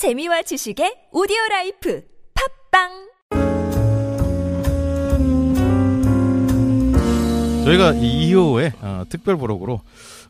재미와 지식의 오디오 life 팟빵 저희가 이 2호에 어, 특별 부록으로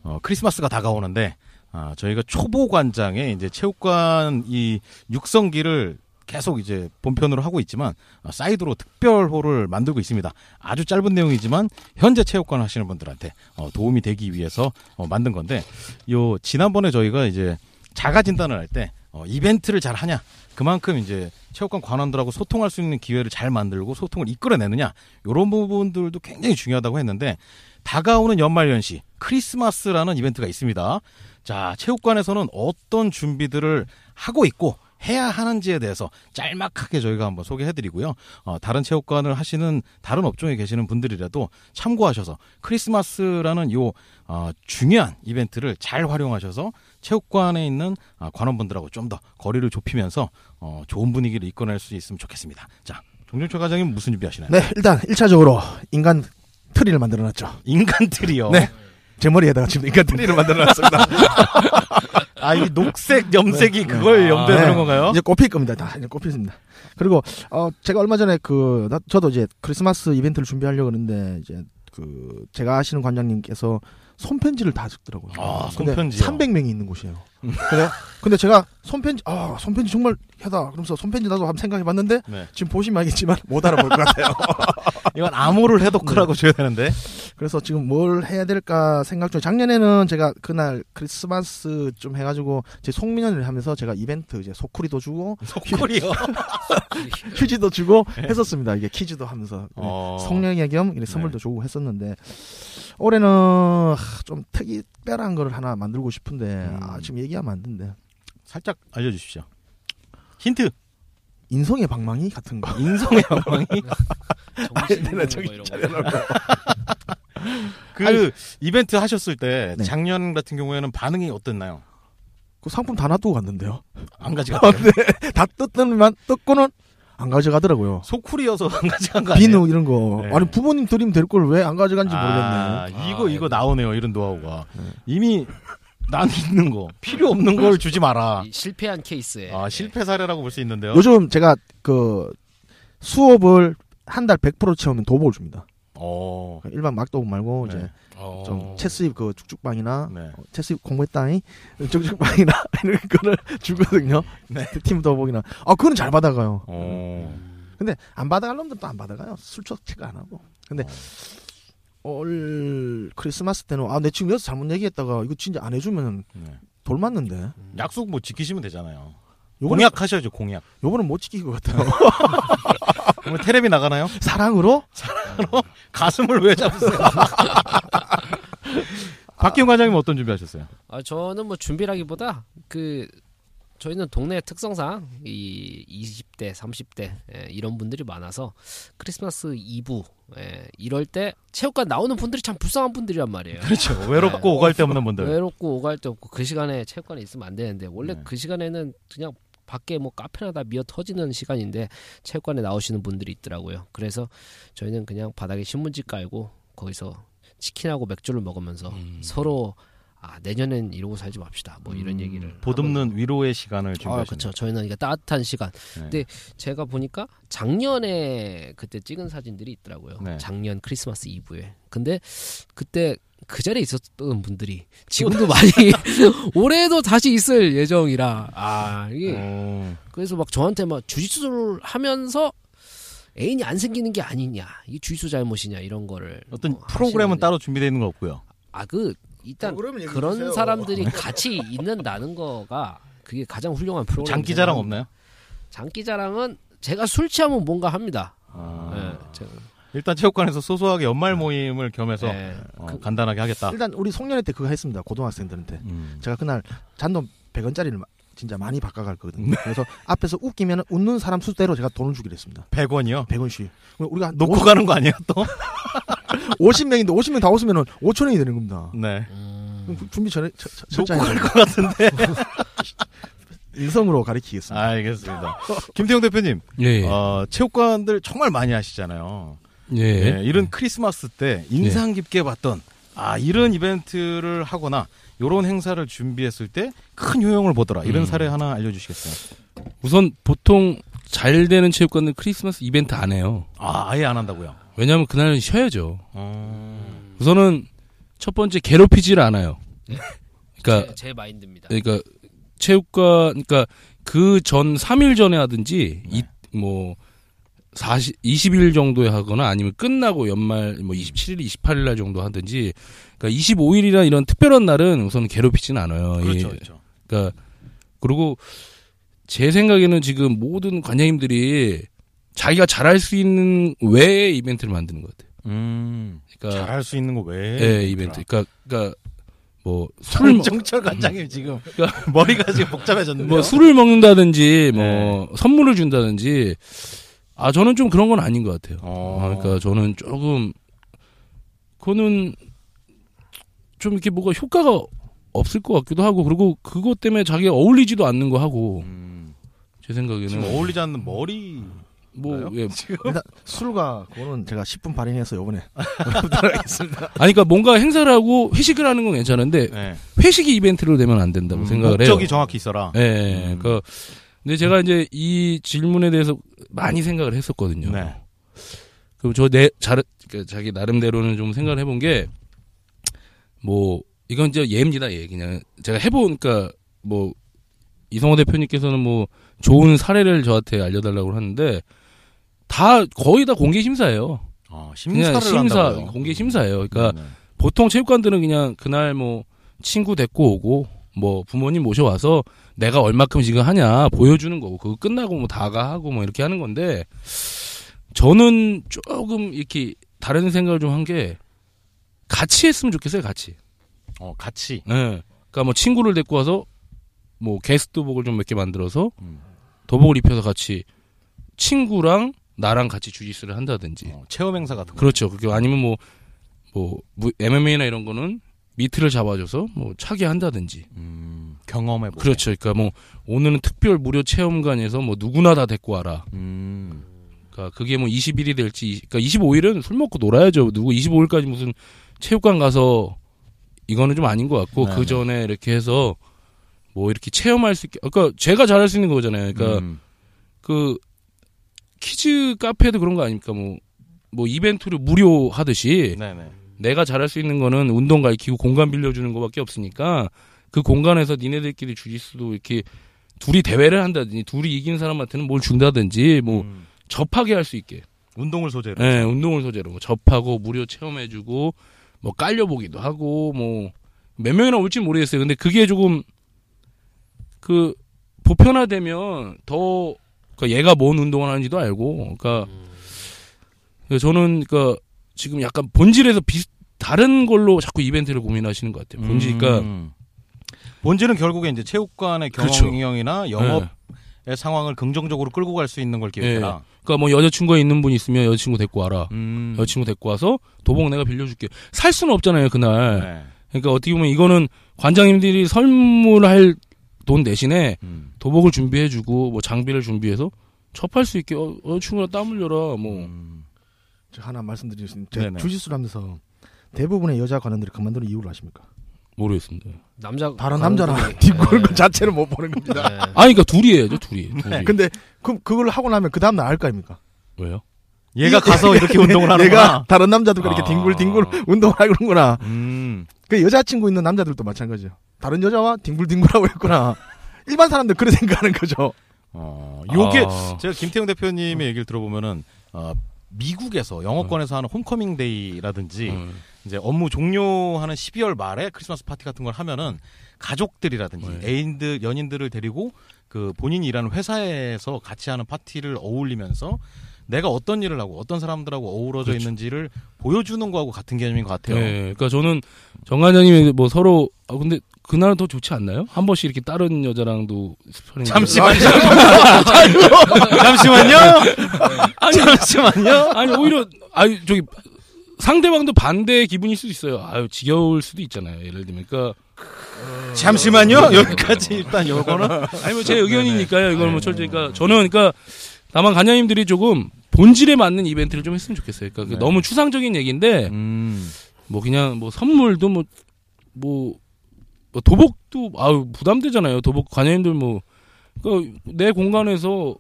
어, 크리스마스가 다가오는데 아, 저희가 초보 관장에 이제 체육관 이 육성기를 계속 이제 본편으로 하고 있지만 어, 사이드로 특별호를 만들고 있습니다. 아주 짧은 내용이지만 현재 체육관 하시는 분들한테 어, 도움이 되기 위해서 어, 만든 건데 요 지난번에 저희가 이제 자가 진단을 할 때 어, 이벤트를 잘 하냐 그만큼 이제 체육관 관원들하고 소통할 수 있는 기회를 잘 만들고 소통을 이끌어내느냐 이런 부분들도 굉장히 중요하다고 했는데 다가오는 연말연시 크리스마스라는 이벤트가 있습니다. 자 체육관에서는 어떤 준비들을 하고 있고 해야 하는지에 대해서 짤막하게 저희가 한번 소개해드리고요. 어, 다른 체육관을 하시는 다른 업종에 계시는 분들이라도 참고하셔서 크리스마스라는 요 어, 중요한 이벤트를 잘 활용하셔서 체육관에 있는 아, 관원분들하고 좀 더 거리를 좁히면서 어, 좋은 분위기를 이끌어낼 수 있으면 좋겠습니다. 자, 정준철 관장님 무슨 준비하시나요? 네, 일단 1차적으로 인간 트리를 만들어놨죠. 인간 트리요. 네. 제 머리에다가 지금 인간 트리를 만들어놨습니다. 아, 이 녹색, 염색이 그걸 네. 염두에 네. 두는 건가요? 이제 꼽힐 겁니다. 다 이제 꼽힙니다. 그리고 어 제가 얼마 전에 그 나- 저도 이제 크리스마스 이벤트를 준비하려고 하는데 이제 그 제가 아시는 관장님께서 손편지를 다 적더라고요. 아, 근데 손편지요? 300명이 있는 곳이에요. 근데 근데 제가 손편지 아 손편지 정말 하다 그러면서 손편지 나도 한번 생각해봤는데 네. 지금 보시면 알겠지만 못 알아볼 것 같아요. 이건 암호를 해독하라고 줘야 되는데. 그래서 지금 뭘 해야 될까 생각 중에 작년에는 제가 그날 크리스마스 좀 해가지고 제 송민현을 하면서 제가 이벤트 이제 소쿠리도 주고 속골이요. 휴지도 주고 했었습니다. 이게 퀴즈도 하면서 네. 어. 성령의 겸 이렇게 선물도 주고 했었는데 올해는 하, 좀 특별한 거를 하나 만들고 싶은데 음. 아, 지금 얘기 하면 안 된대. 살짝 알려주십시오. 힌트. 인성의 방망이 같은 거. 인성의 방망이. 정신 정신. 차려놓고. 그 이벤트 하셨을 때 네. 작년 같은 경우에는 반응이 어땠나요? 그 상품 다 놔두고 갔는데요. 안 가져갔어요. 네. 다 뜯더니만 뜯고는 안 가져가더라고요. 소쿠리여서 안 가져간 거 아니에요? 비누 이런 거. 네. 아니 부모님 드리면 될 걸 왜 안 가져간지 아, 모르겠네. 이거 아, 이거 네. 나오네요. 이런 노하우가 네. 이미 난 있는 거 필요 없는 걸 주지 마라. 이 실패한 케이스에 아 실패 사례라고 볼 수 있는데요. 요즘 제가 그 수업을 한 달 100% 채우면 도복을 줍니다. 어. 일반 막도복 말고 네. 이제 어. 좀 채수입 그 쭉쭉방이나 네. 어, 채수입 공부했다니 쭉쭉방이나 이런 거를 주거든요. 네. 팀 도복이나. 아 그거는 잘 받아가요. 어. 근데 안 받아갈 놈들도 안 받아가요. 술적 체크 안 하고. 근데 올 크리스마스 때는 아 내 지금 여기서 잘못 얘기했다가 이거 진짜 안 해주면 네. 돌 맞는데. 약속 뭐 지키시면 되잖아요. 요거는 공약 하셔야죠 공약. 요거는 못 지킬 것 같아요. 오늘 테레비 나가나요? 사랑으로 가슴을 왜 잡으세요? 박기훈 과장님 어떤 준비하셨어요? 아, 저는 뭐 준비라기보다 그 저희는 동네 특성상 이 20대, 30대 예, 이런 분들이 많아서 크리스마스 2부 예, 이럴 때 체육관 나오는 분들이 참 불쌍한 분들이란 말이에요. 그렇죠. 외롭고 오갈 데 없는 분들. 외롭고 오갈 데 없고 그 시간에 체육관에 있으면 안 되는데 원래 네. 그 시간에는 그냥 밖에 뭐 카페나 다 미어 터지는 시간인데 체육관에 나오시는 분들이 있더라고요. 그래서 저희는 그냥 바닥에 신문지 깔고 거기서 치킨하고 맥주를 먹으면서 서로 아 내년엔 이러고 살지 맙시다. 뭐 이런 음, 얘기를 보듬는 위로의 시간을 아, 준비하시네요. 그렇죠. 저희는 이게 따뜻한 시간. 네. 근데 제가 보니까 작년에 그때 찍은 사진들이 있더라고요. 네. 작년 크리스마스 이브에. 근데 그때 그 자리에 있었던 분들이 지금도 많이 올해도 다시 있을 예정이라 아 이게 어, 그래서 막 저한테 막 주짓수를 하면서 애인이 안 생기는 게 아니냐 이게 주짓수 잘못이냐 이런 거를 어떤 뭐 프로그램은 하시는데 따로 준비되어 있는 건 없고요. 아그 일단 얘기해 그런 주세요. 사람들이 같이 있는다는 거가 그게 가장 훌륭한 프로그램 장기자랑 없나요? 장기자랑은 제가 술 취하면 뭔가 합니다. 아, 네, 제가, 일단 체육관에서 소소하게 연말 모임을 겸해서 네, 어, 그- 간단하게 하겠다. 일단 우리 송년회 때 그거 했습니다. 고등학생들한테. 음. 제가 그날 잔돈 100원짜리를 진짜 많이 바꿔갈 거거든요. 그래서 앞에서 웃기면 웃는 사람 수대로 제가 돈을 주기로 했습니다. 100원이요? 100원씩. 우리가 놓고 가는 거 아니에요 또? 50명인데 50명 다 웃으면 5천 원이 되는 겁니다. 네. 음, 준비 전에 처- 처- 놓고 갈 것 같은데. 인성으로 가리키겠습니다. 알겠습니다. 김태형 대표님, 예, 어, 체육관들 정말 많이 하시잖아요. 예. 네, 이런 크리스마스 때 인상 깊게 봤던 아 이런 이벤트를 하거나 요런 행사를 준비했을 때 큰 효용을 보더라. 이런 음. 사례 하나 알려주시겠어요? 우선 보통 잘 되는 체육관은 크리스마스 이벤트 안 해요. 아, 아예 안 한다고요? 왜냐하면 그날은 쉬어야죠. 어... 우선은 첫 번째 괴롭히지를 않아요. 그러니까 제, 제 마인드입니다. 그러니까 체육관 그러니까 그 전 3일 전에 하든지 네. 이, 뭐 40, 20일 정도에 하거나 아니면 끝나고 연말 뭐 27일, 28일 날 정도 하든지 그러니까 25일이나 이런 특별한 날은 우선 괴롭히지는 않아요. 그렇죠, 이- 그렇죠. 그러니까 그리고 제 생각에는 지금 모든 관장님들이 자기가 잘할 수 있는 외의 이벤트를 만드는 것 같아요. 음, 그러니까 잘할 수 있는 거 왜? 예, 이벤트. 그러니까 그러니까 뭐 술을 먹, 정철 관장님 지금 머리가 지금 복잡해졌는데. 뭐 술을 먹는다든지 뭐 선물을 준다든지 아 저는 좀 그런 건 아닌 것 같아요. 어. 아, 그러니까 저는 조금 그거는 좀 이렇게 뭐가 효과가 없을 것 같기도 하고 그리고 그것 때문에 자기가 어울리지도 않는 거 하고 음, 제 생각에는 지금 어울리지 않는 머리. 뭐 예. 일단 술과 그거는 제가 10분 발행해서 요번에 하겠습니다. 아니 그러니까 뭔가 행사를 하고 회식을 하는 건 괜찮은데 네. 회식이 이벤트로 되면 안 된다고 음, 생각을 해요. 목적이 정확히 있어라. 예. 음. 그 근데 제가 이제 이 질문에 대해서 많이 생각을 했었거든요. 네. 그럼 저 내 잘, 그 자기 나름대로는 좀 생각을 해본 게, 뭐, 이건 이제 예입니다, 예. 그냥 제가 해보니까, 뭐, 이성호 대표님께서는 뭐, 좋은 사례를 저한테 알려달라고 하는데, 다, 거의 다 공개 심사예요. 어, 그냥 심사를 심사, 한다고요. 공개 심사예요. 그러니까, 네, 네. 보통 체육관들은 그냥 그날 뭐, 친구 데리고 오고, 뭐, 부모님 모셔와서 내가 얼마큼 지금 하냐 보여주는 거고, 그거 끝나고 뭐 다가 하고 뭐 이렇게 하는 건데, 저는 조금 이렇게 다른 생각을 좀 한 게, 같이 했으면 좋겠어요, 같이. 어, 같이. 예. 그니까 뭐 친구를 데리고 와서, 뭐 게스트복을 좀 몇 개 만들어서, 음. 도복을 입혀서 같이, 친구랑 나랑 같이 주짓수를 한다든지. 어, 체험 행사 같은 거. 그렇죠. 그게 아니면 뭐, 뭐, MMA나 이런 거는 미트를 잡아줘서 뭐 차게 한다든지. 음, 경험해 보고. 그렇죠. 그러니까 뭐 오늘은 특별 무료 체험관에서 뭐 누구나 다 데리고 와라. 음. 그러니까 그게 뭐 20일이 될지, 그러니까 25일은 술 먹고 놀아야죠. 누구 25일까지 무슨 체육관 가서 이거는 좀 아닌 것 같고 네, 그 전에 이렇게 해서 뭐 이렇게 체험할 수 있게, 그러니까 제가 잘할 수 있는 거잖아요. 그러니까 음. 그 키즈 카페도 그런 거 아닙니까? 뭐, 뭐 이벤트를 무료 하듯이 네네. 내가 잘할 수 있는 거는 운동 가르치고 공간 빌려주는 거밖에 없으니까 그 공간에서 니네들끼리 주짓수도 이렇게 둘이 대회를 한다든지 둘이 이긴 사람한테는 뭘 준다든지 뭐 음. 접하게 할 수 있게 운동을 소재로. 예, 운동을 소재로 뭐 접하고 무료 체험해주고 뭐 깔려보기도 하고 뭐 몇 명이나 올지 모르겠어요. 근데 그게 조금 그 보편화되면 더 그러니까 얘가 뭔 운동을 하는지도 알고 그러니까 그래서 저는 그러니까 지금 약간 본질에서 비슷 다른 걸로 자꾸 이벤트를 고민하시는 것 같아요. 본질 그러니까 음. 본질은 결국에 이제 체육관의 그렇죠. 경영이나 영업의 상황을 긍정적으로 끌고 갈 수 있는 걸 기획해라. 그러니까 뭐 여자친구가 있는 분 있으면 여자친구 데리고 와라. 음. 여자친구 데리고 와서 도복 내가 빌려줄게. 살 수는 없잖아요 그날. 네. 그러니까 어떻게 보면 이거는 관장님들이 선물할 돈 대신에 음. 도복을 준비해주고 뭐 장비를 준비해서 접할 수 있게 어, 여자친구가 땀 흘려라 뭐 음. 저 하나 말씀드리겠습니다. 제가. 주짓수를 하면서 대부분의 여자 관원들이 그만두는 이유를 아십니까? 모르겠습니다. 남자 다른 남자랑 뒷골 네. 그 자체를 못 보는 겁니다. 네. 아, 그러니까 둘이 해야죠 둘이. 둘이. 근데 그 그걸 하고 나면 그 다음 날 알거 아닙니까? 왜요? 얘가 가서 이렇게 운동을 하는구나. 얘가 다른 남자들과 이렇게 아. 뒹굴뒹굴 운동을 하고 그러는구나. 음. 그 여자친구 있는 남자들도 마찬가지죠. 다른 여자와 뒹굴뒹굴하고 있구나. 일반 사람들 그렇게 생각하는 거죠. 어, 요게 아, 제가 김태형 대표님의 얘기를 들어보면은 어, 미국에서 영어권에서 하는 homecoming day라든지 음. 이제 업무 종료하는 12월 말에 크리스마스 파티 같은 걸 하면은 가족들이라든지 네. 애인들 연인들을 데리고 그 본인이 일하는 회사에서 같이 하는 파티를 어울리면서 내가 어떤 일을 하고 어떤 사람들하고 어우러져 그렇죠. 있는지를 보여주는 거하고 같은 개념인 것 같아요. 네, 그러니까 저는 정관장님이 뭐 서로 아 근데 그날은 더 좋지 않나요? 한 번씩 이렇게 다른 여자랑도 잠시만요. 잠시만요. 아니 잠시만요. 아니 오히려 아니 저기 상대방도 반대의 기분일 수도 있어요. 아유 지겨울 수도 있잖아요. 예를 들면 그러니까 잠시만요. 여기까지 일단 요거는 아니 뭐 제 의견이니까요. 이걸 뭐 네. 철저히 그러니까 저는 그러니까 다만 간장님들이 조금 본질에 맞는 이벤트를 좀 했으면 좋겠어요. 그러니까 네. 너무 추상적인 얘기인데 음. 뭐 그냥 뭐 선물도 뭐뭐뭐 도복도 아유 부담되잖아요. 도복 관여인들 뭐 그 내 공간에서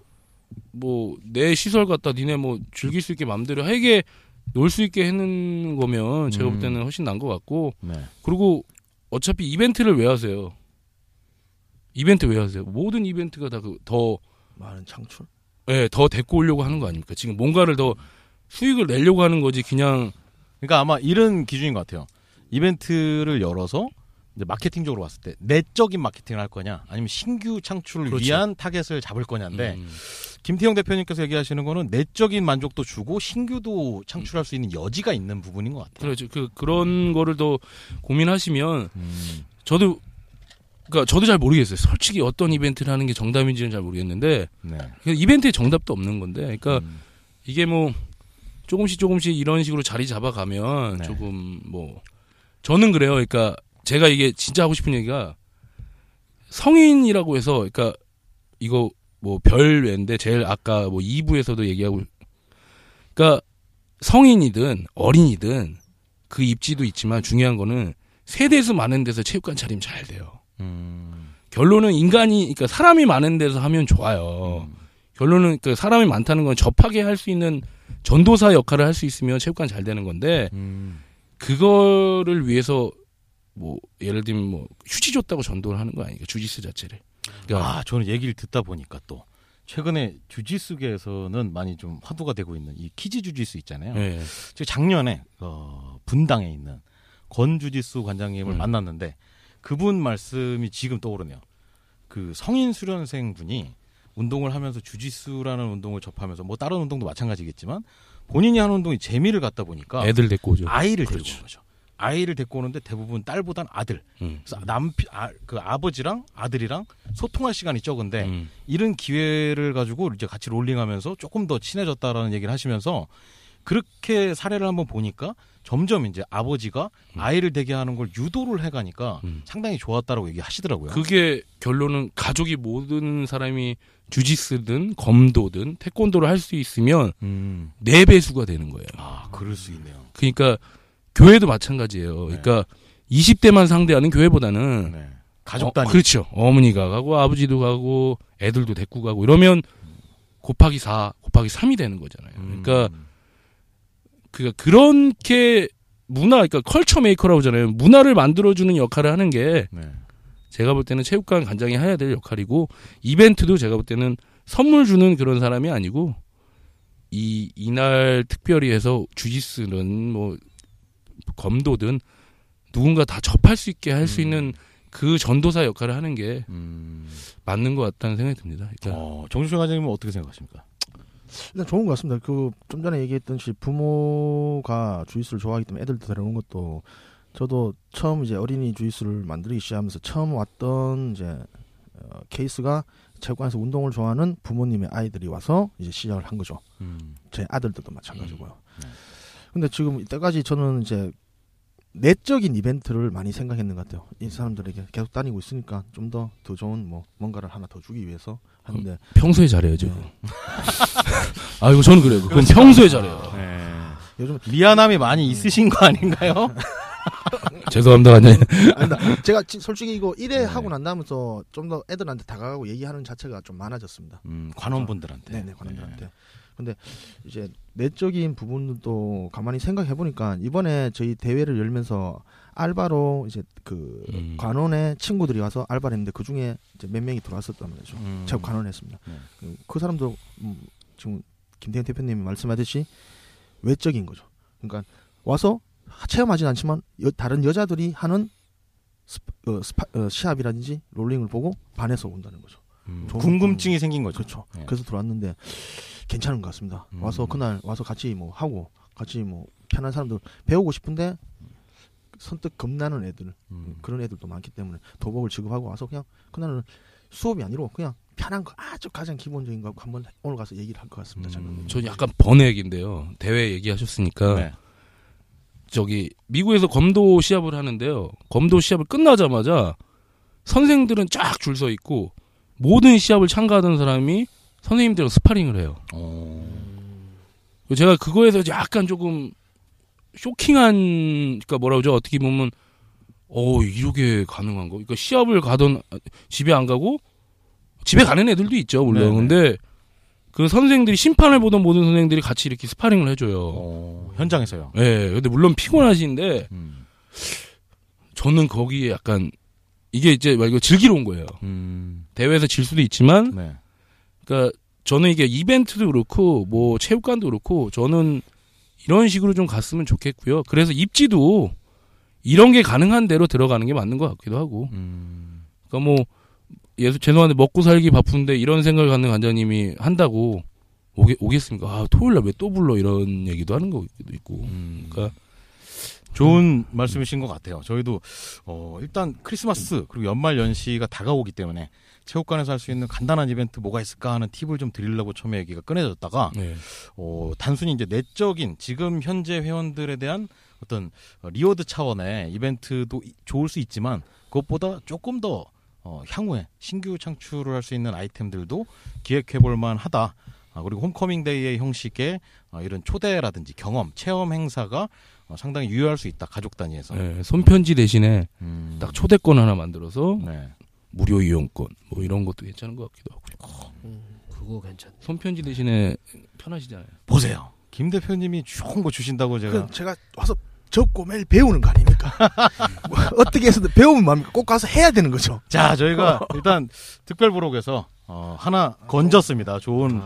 뭐 내 시설 갖다 니네 뭐 즐길 수 있게 마음대로 하게 놀 수 있게 해는 거면 제가 볼 음. 때는 훨씬 나은 것 같고 네. 그리고 어차피 이벤트를 왜 하세요? 이벤트 왜 하세요? 모든 이벤트가 다그더 많은 창출. 예, 더 데리고 오려고 하는 거 아닙니까? 지금 뭔가를 더 수익을 내려고 하는 거지 그냥 그러니까 아마 이런 기준인 것 같아요. 이벤트를 열어서 이제 마케팅적으로 봤을 때 내적인 마케팅을 할 거냐, 아니면 신규 창출을 그렇죠. 위한 타겟을 잡을 거냐인데 음. 김태형 대표님께서 얘기하시는 거는 내적인 만족도 주고 신규도 창출할 수 있는 여지가 있는 부분인 것 같아요. 그렇죠. 그 그런 거를 더 고민하시면 음. 저도 그러니까 저도 잘 모르겠어요. 솔직히 어떤 이벤트를 하는 게 정답인지는 잘 모르겠는데 네. 그 이벤트에 정답도 없는 건데, 그러니까 음. 이게 뭐 조금씩 조금씩 이런 식으로 자리 잡아가면 네. 조금 뭐 저는 그래요. 그러니까 제가 이게 진짜 하고 싶은 얘기가 성인이라고 해서 그러니까 이거 뭐 별외인데 제일 아까 뭐 2부에서도 얘기하고 그러니까 성인이든 어린이든 그 입지도 있지만 중요한 거는 세대수 많은 데서 체육관 차리면 잘 돼요. 음. 결론은 인간이 그러니까 사람이 많은 데서 하면 좋아요. 음. 결론은 그 사람이 많다는 건 접하게 할 수 있는 전도사 역할을 할 수 있으면 체육관 잘 되는 건데 음. 그거를 위해서 뭐 예를 들면 뭐 휴지 줬다고 전도를 하는 거 아니니까 주짓수 자체를. 그러니까 아, 저는 얘기를 듣다 보니까 또 최근에 주짓수계에서는 많이 좀 화두가 되고 있는 이 키즈 주짓수 있잖아요. 예. 제가 작년에 어, 분당에 있는 권 주짓수 관장님을 음. 만났는데 그분 말씀이 지금 떠오르네요. 그 성인 수련생 분이 운동을 하면서 주짓수라는 운동을 접하면서 뭐 다른 운동도 마찬가지겠지만 본인이 하는 운동이 재미를 갖다 보니까 애들 데리고 오죠. 아이를 데리고 그렇죠. 오는 거죠. 아이를 데리고 오는데 대부분 딸보단 아들. 음. 그래서 남편 아, 그 아버지랑 아들이랑 소통할 시간이 적은데 음. 이런 기회를 가지고 이제 같이 롤링하면서 조금 더 친해졌다라는 얘기를 하시면서 그렇게 사례를 한번 보니까 점점 이제 아버지가 아이를 되게 하는 걸 유도를 해가니까 음. 상당히 좋았다라고 얘기하시더라고요. 그게 결론은 가족이 모든 사람이 주짓수든 검도든 태권도를 할 수 있으면 음. 네 배수가 되는 거예요. 아, 그럴 수 있네요. 그러니까 교회도 마찬가지예요. 그러니까 20대만 상대하는 교회보다는 네. 가족 어, 단위. 그렇죠. 어머니가 가고 아버지도 가고 애들도 데리고 가고 이러면 곱하기 4, 곱하기 3이 되는 거잖아요. 음. 그러니까 그 그렇게 문화 그러니까 culture maker라고 하잖아요. 문화를 만들어 주는 역할을 하는 게 네. 제가 볼 때는 체육관 관장이 해야 될 역할이고 이벤트도 제가 볼 때는 선물 주는 그런 사람이 아니고 이 이날 특별히 해서 주짓수는 뭐 검도든 누군가 다 접할 수 있게 할수 음. 있는 그 전도사 역할을 하는 게 음. 맞는 것 같다는 생각이 듭니다. 그러니까 어, 정준수 관장님은 어떻게 생각하십니까? 일단 좋은 것 같습니다. 그 좀 전에 얘기했듯이 부모가 주짓수를 좋아하기 때문에 애들도 데려오는 것도 저도 처음 이제 어린이 주짓수를 만들기 시작하면서 처음 왔던 이제 어, 케이스가 체육관에서 운동을 좋아하는 부모님의 아이들이 와서 이제 시작을 한 거죠. 음. 제 아들들도 마찬가지고요. 음. 네. 근데 지금 이때까지 저는 이제 내적인 이벤트를 많이 생각했는 것 같아요. 이 사람들에게 계속 다니고 있으니까 좀더더 좋은 뭐 뭔가를 하나 더 주기 위해서 하는데 평소에 잘해야죠. 네. 아 이거 저는 그래요. 그건 평소에 잘해요. 네. 요즘 미안함이 많이 있으신 거 아닌가요? 죄송합니다. 아니다. 제가 지- 솔직히 이거 일회 네. 하고 난 다음부터 좀 더 애들한테 다가가고 얘기하는 자체가 좀 많아졌습니다. 음, 관원분들한테. 네네 관원들한테. 근데 이제 내적인 부분도 가만히 생각해 보니까 이번에 저희 대회를 열면서 알바로 이제 그 음. 관원의 친구들이 와서 알바를 했는데 그 중에 이제 몇 명이 들어왔었단 말이죠. 음. 제가 관원했습니다. 네. 그- 그 사람도 음, 지금 김태현 대표님이 말씀하듯이 외적인 거죠. 그러니까 와서 체험하진 않지만 여- 다른 여자들이 하는 스파, 어, 스파, 어, 시합이라든지 롤링을 보고 반해서 온다는 거죠. 음, 궁금증이 생긴 거죠. 그렇죠. 네. 그래서 들어왔는데 괜찮은 것 같습니다. 음. 와서 그날 와서 같이 뭐 하고 같이 뭐 편한 사람들 배우고 싶은데 선뜻 겁나는 애들 음. 그런 애들도 많기 때문에 도복을 지급하고 와서 그냥 그날은 수업이 아니고 그냥 편한 거 아주 가장 기본적인 거 한번 오늘 가서 얘기를 할 것 같습니다. 저는. 음. 전 약간 번외 얘기인데요. 대회 얘기하셨으니까 네. 저기 미국에서 검도 시합을 하는데요. 검도 시합을 끝나자마자 선생들은 쫙 줄 서 있고 모든 시합을 참가하던 사람이 선생님들하고 스파링을 해요. 어. 제가 그거에서 약간 조금 쇼킹한 그러니까 뭐라 그러죠? 어떻게 보면 어 이렇게 가능한 거. 그러니까 시합을 가던 집에 안 가고 집에 가는 애들도 있죠 물론. 네네. 근데 그 선생들이 심판을 보던 모든 선생들이 같이 이렇게 스파링을 해줘요. 어, 현장에서요. 예. 근데 물론 피곤하신데 음. 저는 거기에 약간 이게 이제 말 이거 즐기러 온 거예요. 음. 대회에서 질 수도 있지만 네. 그러니까 저는 이게 이벤트도 그렇고 뭐 체육관도 그렇고 저는 이런 식으로 좀 갔으면 좋겠고요. 그래서 입지도 이런 게 가능한 대로 들어가는 게 맞는 것 같기도 하고. 음. 그러니까 뭐 예수 죄송한데 먹고 살기 바쁜데 이런 생각을 갖는 관장님이 한다고 오게, 오겠습니까? 아 토요일 날 왜 또 불러 이런 얘기도 하는 것도 있고. 음. 그러니까 좋은 말씀이신 것 같아요. 저희도 어, 일단 크리스마스 그리고 연말 연시가 다가오기 때문에 체육관에서 할 수 있는 간단한 이벤트 뭐가 있을까 하는 팁을 좀 드리려고 처음에 얘기가 꺼내졌다가 네. 어, 단순히 이제 내적인 지금 현재 회원들에 대한 어떤 어, reward 차원의 이벤트도 이- 좋을 수 있지만 그것보다 조금 더 어, 향후에 신규 창출을 할 수 있는 아이템들도 기획해 볼 만하다. 아, 그리고 홈커밍 데이의 형식의 어, 이런 초대라든지 경험, 체험 행사가 어, 상당히 유효할 수 있다. 가족 단위에서. 네, 손편지 대신에 음, 딱 초대권 하나 만들어서 네. 무료 이용권 뭐 이런 것도 괜찮은 것 같기도 하고요. 음, 그거 괜찮네. 손편지 대신에 편하시잖아요. 보세요. 김 대표님이 좋은 거 주신다고 제가 그 제가 와서 적고 매일 배우는 거 아닙니까? 뭐 어떻게 해서든 배우면 뭡니까? 꼭 가서 해야 되는 거죠. 자 저희가 일단 특별 부록에서 어, 하나 건졌습니다. 좋은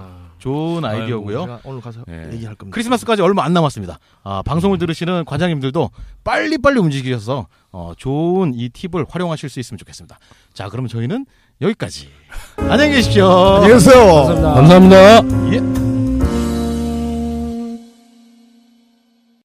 좋은 아이디어고요. 제가 오늘 가서 예. 얘기할 겁니다. 크리스마스까지 얼마 안 남았습니다. 아, 방송을 들으시는 과장님들도 빨리 빨리 움직이셔서 어, 좋은 이 팁을 활용하실 수 있으면 좋겠습니다. 자, 그러면 저희는 여기까지. 안녕히 계십시오. 안녕히 계세요. 감사합니다. 감사합니다. 예.